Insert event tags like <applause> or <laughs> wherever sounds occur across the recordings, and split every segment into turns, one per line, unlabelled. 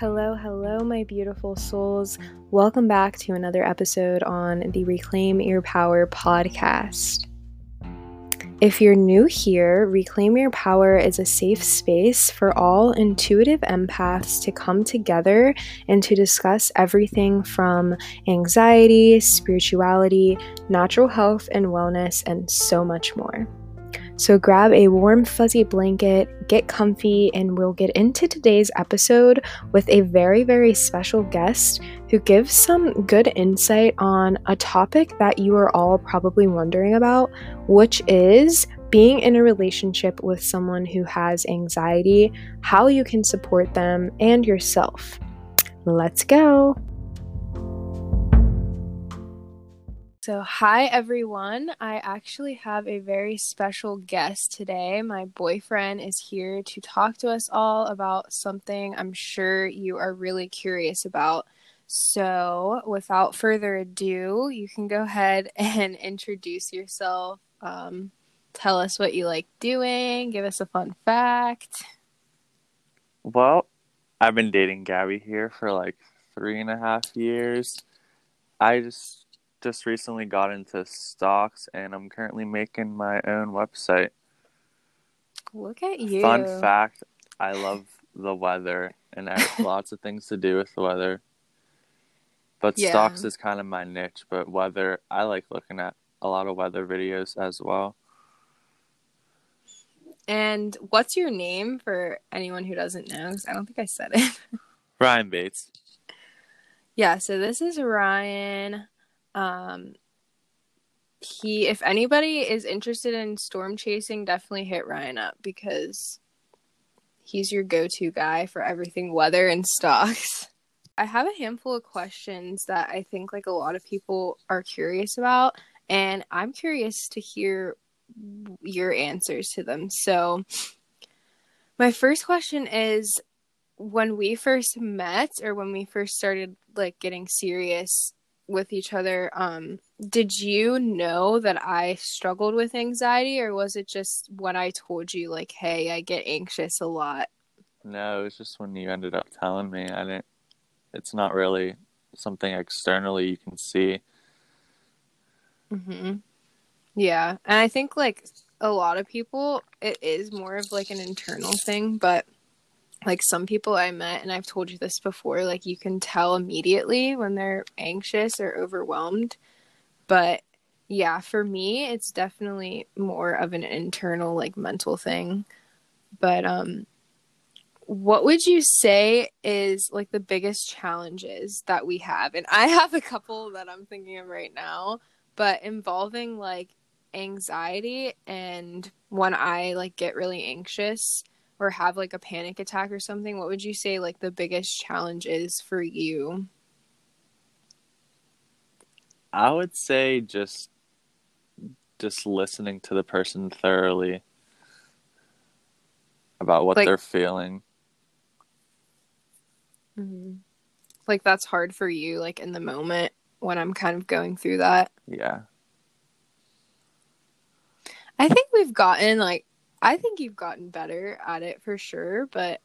Hello, hello, my beautiful souls. Welcome back to another episode on the Reclaim Your Power podcast. If you're new here, Reclaim Your Power is a safe space for all intuitive empaths to come together and to discuss everything from anxiety, spirituality, natural health and wellness, and so much more. So grab a warm, fuzzy blanket, get comfy, and we'll get into today's episode with a very, very special guest who gives some good insight on a topic that you are all probably wondering about, which is being in a relationship with someone who has anxiety, how you can support them, and yourself. Let's go! So, hi everyone. I actually have a very special guest today. My boyfriend is here to talk to us all about something I'm sure you are really curious about. So, without further ado, you can go ahead <laughs> and introduce yourself. Um, tell us what you like doing, give us a fun fact.
Well, I've been dating Gabby here for like three and a half years. I just just recently got into stocks and I'm currently making my own website.
Look at you.
Fun fact I love the weather and I have lots of things to do with the weather. But yeah. stocks is kind of my niche, but weather, I like looking at a lot of weather videos as well.
And what's your name for anyone who doesn't know? Because I don't think I said it. <laughs>
Ryan Bates.
Yeah, so this is Ryan. Um, he, if anybody is interested in storm chasing, definitely hit Ryan up because he's your go-to guy for everything weather and stocks. I have a handful of questions that I think like a lot of people are curious about, and I'm curious to hear your answers to them. So, my first question is when we first met or when we first started like getting serious with each other um did you know that i struggled with anxiety or was it just when i told you like hey i get anxious a lot
no it was just when you ended up telling me i didn't it's not really something externally you can see.
Mhm yeah and i think like a lot of people it is more of like an internal thing but like some people I met, and I've told you this before, like you can tell immediately when they're anxious or overwhelmed. But yeah, for me, it's definitely more of an internal, like mental thing. But, um, what would you say is like the biggest challenges that we have? And I have a couple that I'm thinking of right now, but involving like anxiety and when I like get really anxious or have like a panic attack or something, what would you say like the biggest challenge is for you?
I would say just just listening to the person thoroughly about what like, they're feeling.
Mm-hmm. Like that's hard for you like in the moment when I'm kind of going through that.
Yeah.
I think we've gotten like I think you've gotten better at it for sure, but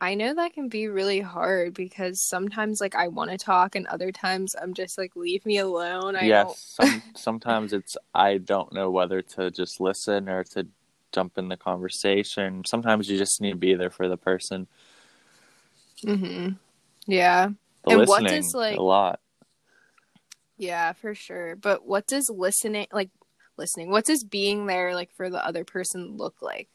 I know that can be really hard because sometimes like I want to talk and other times I'm just like leave me alone. I
yes, some, <laughs> sometimes it's I don't know whether to just listen or to jump in the conversation. Sometimes you just need to be there for the person.
Mhm. Yeah.
The and what does like a lot.
Yeah, for sure. But what does listening like listening? What does being there like for the other person look like?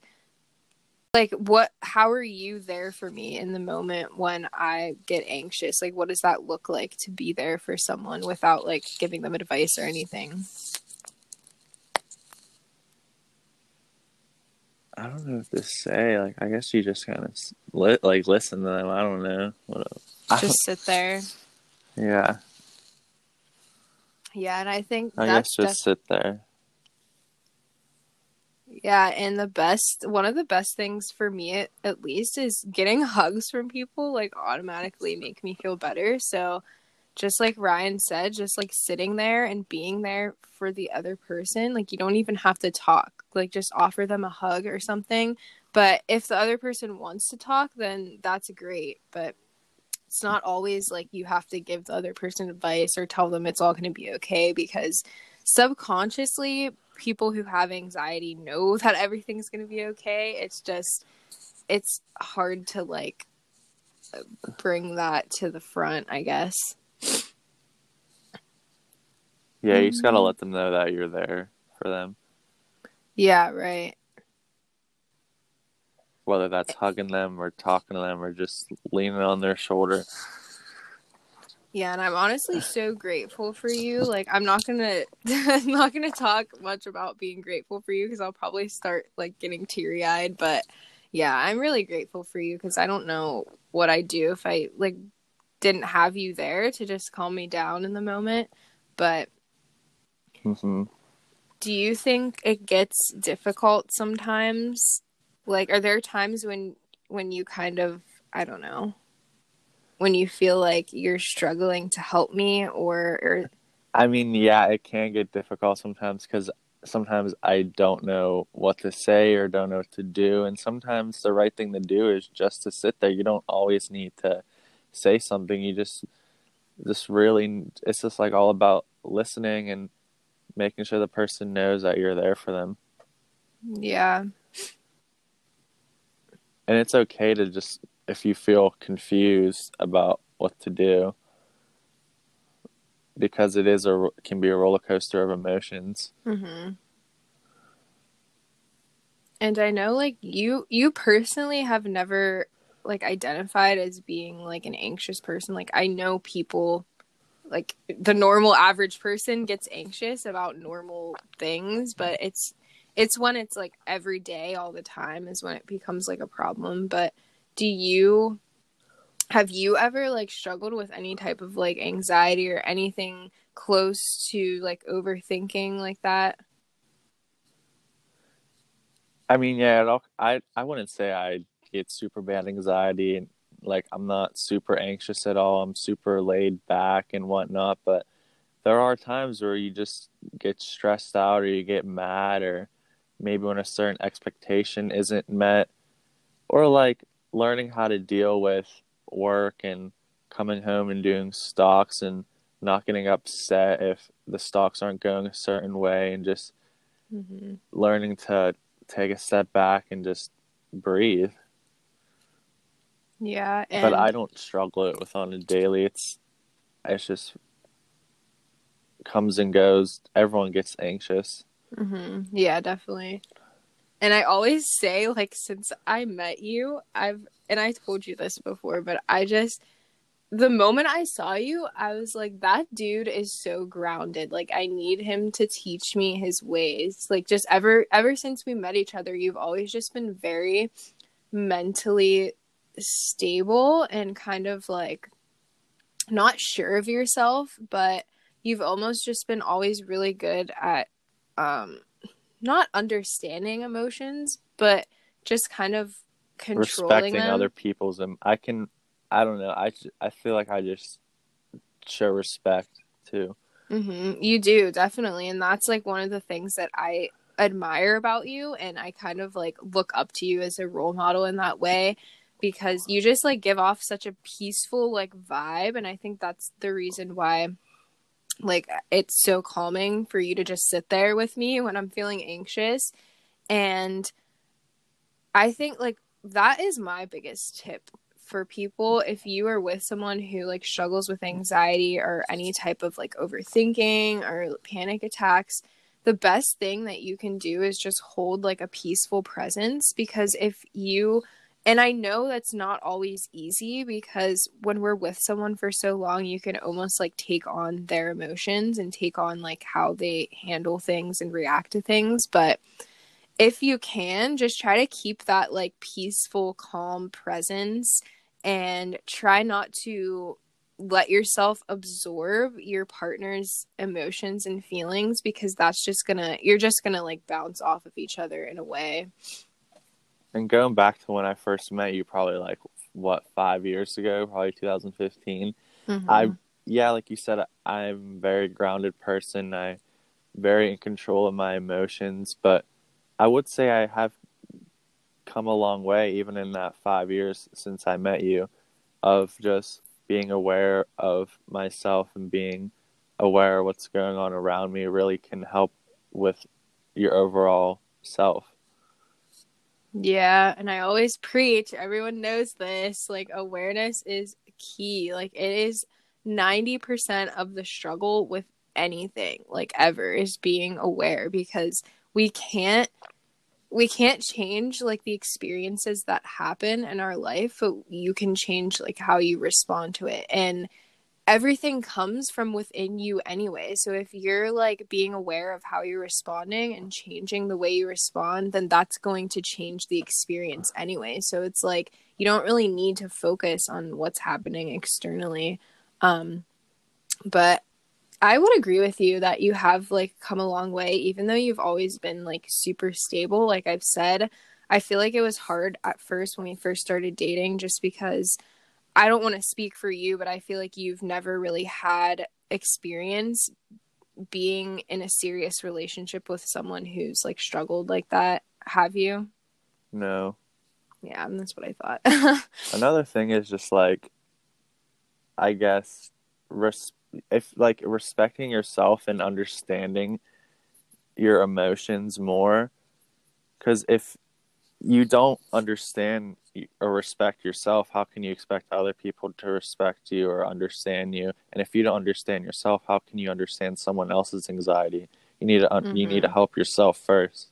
Like what how are you there for me in the moment when I get anxious? Like what does that look like to be there for someone without like giving them advice or anything?
I don't know what to say. Like, I guess you just kind of li- like listen to them. I don't know. What else?
just sit there.
Yeah.
Yeah, and I think
I guess just def- sit there.
Yeah, and the best one of the best things for me at, at least is getting hugs from people like automatically make me feel better. So just like Ryan said, just like sitting there and being there for the other person, like you don't even have to talk. Like just offer them a hug or something. But if the other person wants to talk, then that's great. But it's not always like you have to give the other person advice or tell them it's all going to be okay because subconsciously people who have anxiety know <laughs> that everything's going to be okay. It's just it's hard to like bring that to the front i guess.
Yeah you just got to mm-hmm. let them know that you're there for them.
Yeah right.
Whether that's hugging them or talking to them or just leaning on their shoulder.
Yeah, and I'm honestly <sighs> so grateful for you. Like I'm not going <laughs> to I'm not going to talk much about being grateful for you cuz I'll probably start like getting teary-eyed, but yeah, I'm really grateful for you cuz I don't know what I'd do if I like didn't have you there to just calm me down in the moment. But
mm-hmm.
do you think it gets difficult sometimes like are there times when when you kind of i don't know when you feel like you're struggling to help me or, or...
i mean yeah it can get difficult sometimes because sometimes i don't know what to say or don't know what to do. And sometimes the right thing to do is just to sit there. You don't always need to say something. You just just really it's just like all about listening and making sure the person knows that you're there for them.
Yeah.
And it's okay to just if you feel confused about what to do because it is a can be a roller coaster of emotions.
hmm And I know like you you personally have never like identified as being like an anxious person. Like I know people like the normal average person gets anxious about normal things, but it's it's when it's like every day all the time is when it becomes like a problem but do you have you ever like struggled with any type of like anxiety or anything close to like overthinking like that?
I mean yeah i i wouldn't say i get super bad anxiety and like i'm not super anxious at all. I'm super laid back and whatnot but there are times where you just get stressed out or you get mad or maybe when a certain expectation isn't met or like learning how to deal with work and coming home and doing stocks and not getting upset if the stocks aren't going a certain way and just mm-hmm. learning to take a step back and just breathe
yeah and...
but i don't struggle it with on a daily it's it's just comes and goes everyone gets anxious
Mm-hmm. Yeah, definitely. And I always say, like, since I met you, I've, and I told you this before, but I just, the moment I saw you, I was like, that dude is so grounded. Like, I need him to teach me his ways. Like, just ever, ever since we met each other, you've always just been very mentally stable and kind of like not sure of yourself, but you've almost just been always really good at um not understanding emotions, but just kind of controlling respecting them.
other people's and I can I don't know. I I feel like I just show respect too.
Mm-hmm. You do definitely, and that's like one of the things that I admire about you, and I kind of like look up to you as a role model in that way because you just like give off such a peaceful like vibe, and I think that's the reason why like it's so calming for you to just sit there with me when I'm feeling anxious. And I think like that is my biggest tip for people if you are with someone who like struggles with anxiety or any type of like overthinking or panic attacks the best thing that you can do is just hold like a peaceful presence because if you and I know that's not always easy because when we're with someone for so long, you can almost like take on their emotions and take on like how they handle things and react to things. But if you can, just try to keep that like peaceful, calm presence and try not to let yourself absorb your partner's emotions and feelings because that's just gonna, you're just gonna like bounce off of each other in a way.
And going back to when I first met you, probably like what five years ago, probably 2015. Mm-hmm. I yeah, like you said, I'm a very grounded person. I very in control of my emotions, but I would say I have come a long way, even in that five years since I met you, of just being aware of myself and being aware of what's going on around me really can help with your overall self.
Yeah, and I always preach, everyone knows this, like awareness is key. Like it is 90% of the struggle with anything, like ever, is being aware because we can't we can't change like the experiences that happen in our life, but you can change like how you respond to it. And everything comes from within you anyway. So if you're like being aware of how you're responding and changing the way you respond, then that's going to change the experience anyway. So it's like you don't really need to focus on what's happening externally. Um but I would agree with you that you have like come a long way, even though you've always been like super stable. Like I've said, I feel like it was hard at first when we first started dating just because I don't want to speak for you, but I feel like you've never really had experience being in a serious relationship with someone who's like struggled like that. Have you?
No.
Yeah, and that's what I thought. <laughs>
Another thing is just like, I guess, res- if like respecting yourself and understanding your emotions more because if you don't understand or respect yourself how can you expect other people to respect you or understand you and if you don't understand yourself how can you understand someone else's anxiety you need to un- mm-hmm. you need to mm-hmm. help yourself first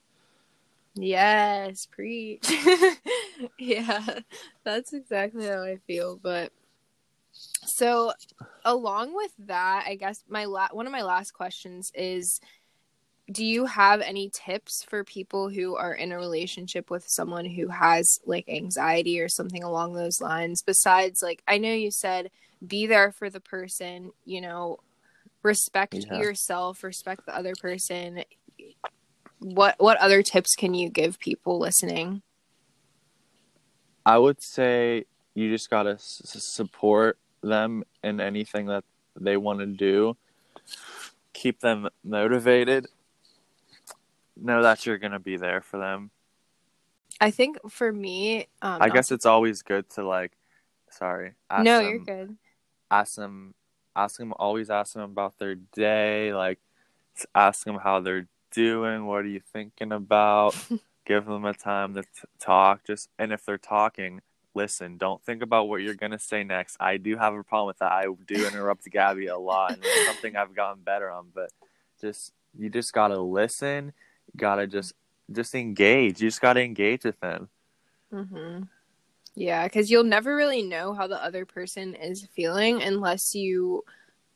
yes preach <laughs> yeah that's exactly how i feel but so, along with that, I guess my la- one of my last questions is do you have any tips for people who are in a relationship with someone who has like anxiety or something along those lines besides like I know you said be there for the person, you know, respect yeah. yourself, respect the other person. What what other tips can you give people listening?
I would say you just got to s- support them in anything that they want to do. Keep them motivated. Know that you're going to be there for them.
I think for me,
um, I guess it's always good to like, sorry.
no, them, you're good.
Ask them, ask them, always ask them about their day. Like, ask them how they're doing. What are you thinking about? <laughs> Give them a time to t- talk. Just and if they're talking, listen, don't think about what you're gonna say next. I do have a problem with that. I do interrupt Gabby a lot, and it's something I've gotten better on. But just you just gotta listen. Gotta just just engage. You just gotta engage with them.
Mhm. Yeah, because you'll never really know how the other person is feeling unless you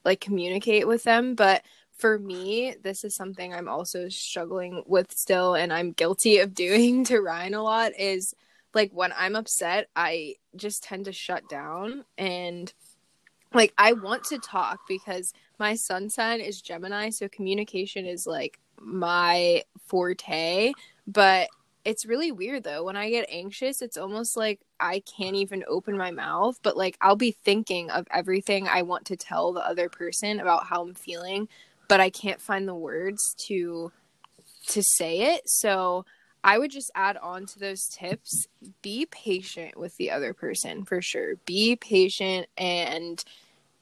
like communicate with them. But for me, this is something I'm also struggling with still, and I'm guilty of <laughs> doing to Ryan a lot. Is like when I'm upset, I just tend to shut down and like I want to talk because my sun sign is Gemini, so communication is like my forte, but it's really weird though. When I get anxious, it's almost like I can't even open my mouth, but like I'll be thinking of everything I want to tell the other person about how I'm feeling, but I can't find the words to to say it. So I would just add on to those tips be patient with the other person for sure. Be patient and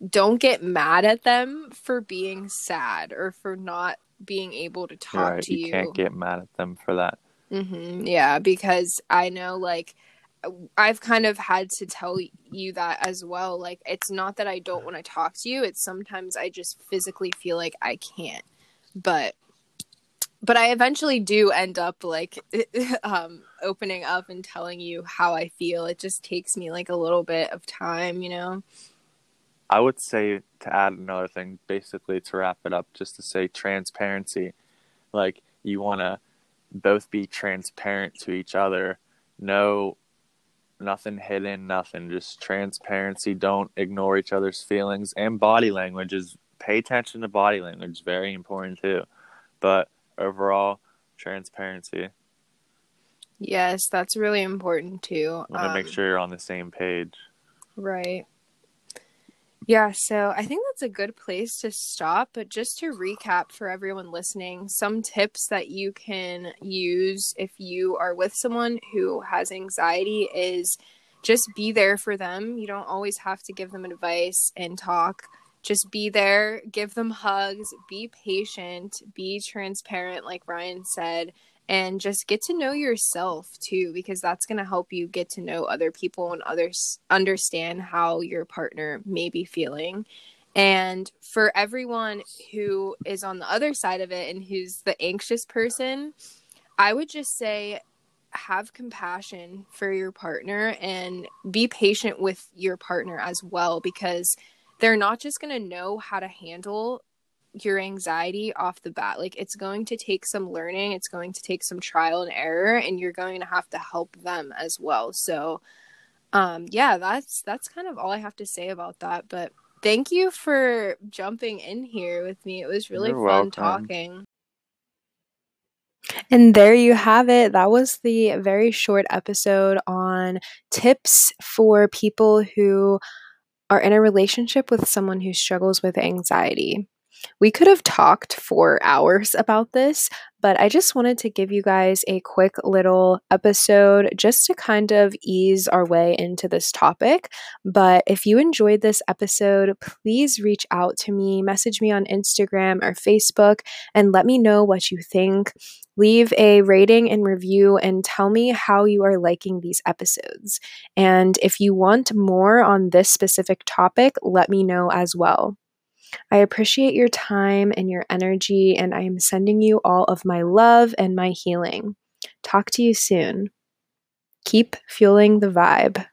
don't get mad at them for being sad or for not being able to talk right, to you.
You can't get mad at them for that.
Mm-hmm. Yeah, because I know like I've kind of had to tell you that as well. Like, it's not that I don't want to talk to you, it's sometimes I just physically feel like I can't. But but I eventually do end up like <laughs> um, opening up and telling you how I feel. It just takes me like a little bit of time, you know.
I would say to add another thing, basically to wrap it up, just to say transparency. Like you want to both be transparent to each other. No, nothing hidden, nothing. Just transparency. Don't ignore each other's feelings and body language is. Pay attention to body language. Very important too. But overall transparency.
Yes, that's really important too.
Want to um, make sure you're on the same page.
Right. Yeah, so I think that's a good place to stop. But just to recap for everyone listening, some tips that you can use if you are with someone who has anxiety is just be there for them. You don't always have to give them advice and talk. Just be there, give them hugs, be patient, be transparent, like Ryan said, and just get to know yourself too, because that's going to help you get to know other people and others understand how your partner may be feeling. And for everyone who is on the other side of it and who's the anxious person, I would just say have compassion for your partner and be patient with your partner as well because they're not just going to know how to handle your anxiety off the bat. Like it's going to take some learning, it's going to take some trial and error and you're going to have to help them as well. So um yeah, that's that's kind of all I have to say about that, but thank you for jumping in here with me. It was really You're fun welcome. talking.
And there you have it. That was the very short episode on tips for people who are in a relationship with someone who struggles with anxiety. We could have talked for hours about this, but I just wanted to give you guys a quick little episode just to kind of ease our way into this topic. But if you enjoyed this episode, please reach out to me, message me on Instagram or Facebook, and let me know what you think. Leave a rating and review and tell me how you are liking these episodes. And if you want more on this specific topic, let me know as well. I appreciate your time and your energy, and I am sending you all of my love and my healing. Talk to you soon. Keep fueling the vibe.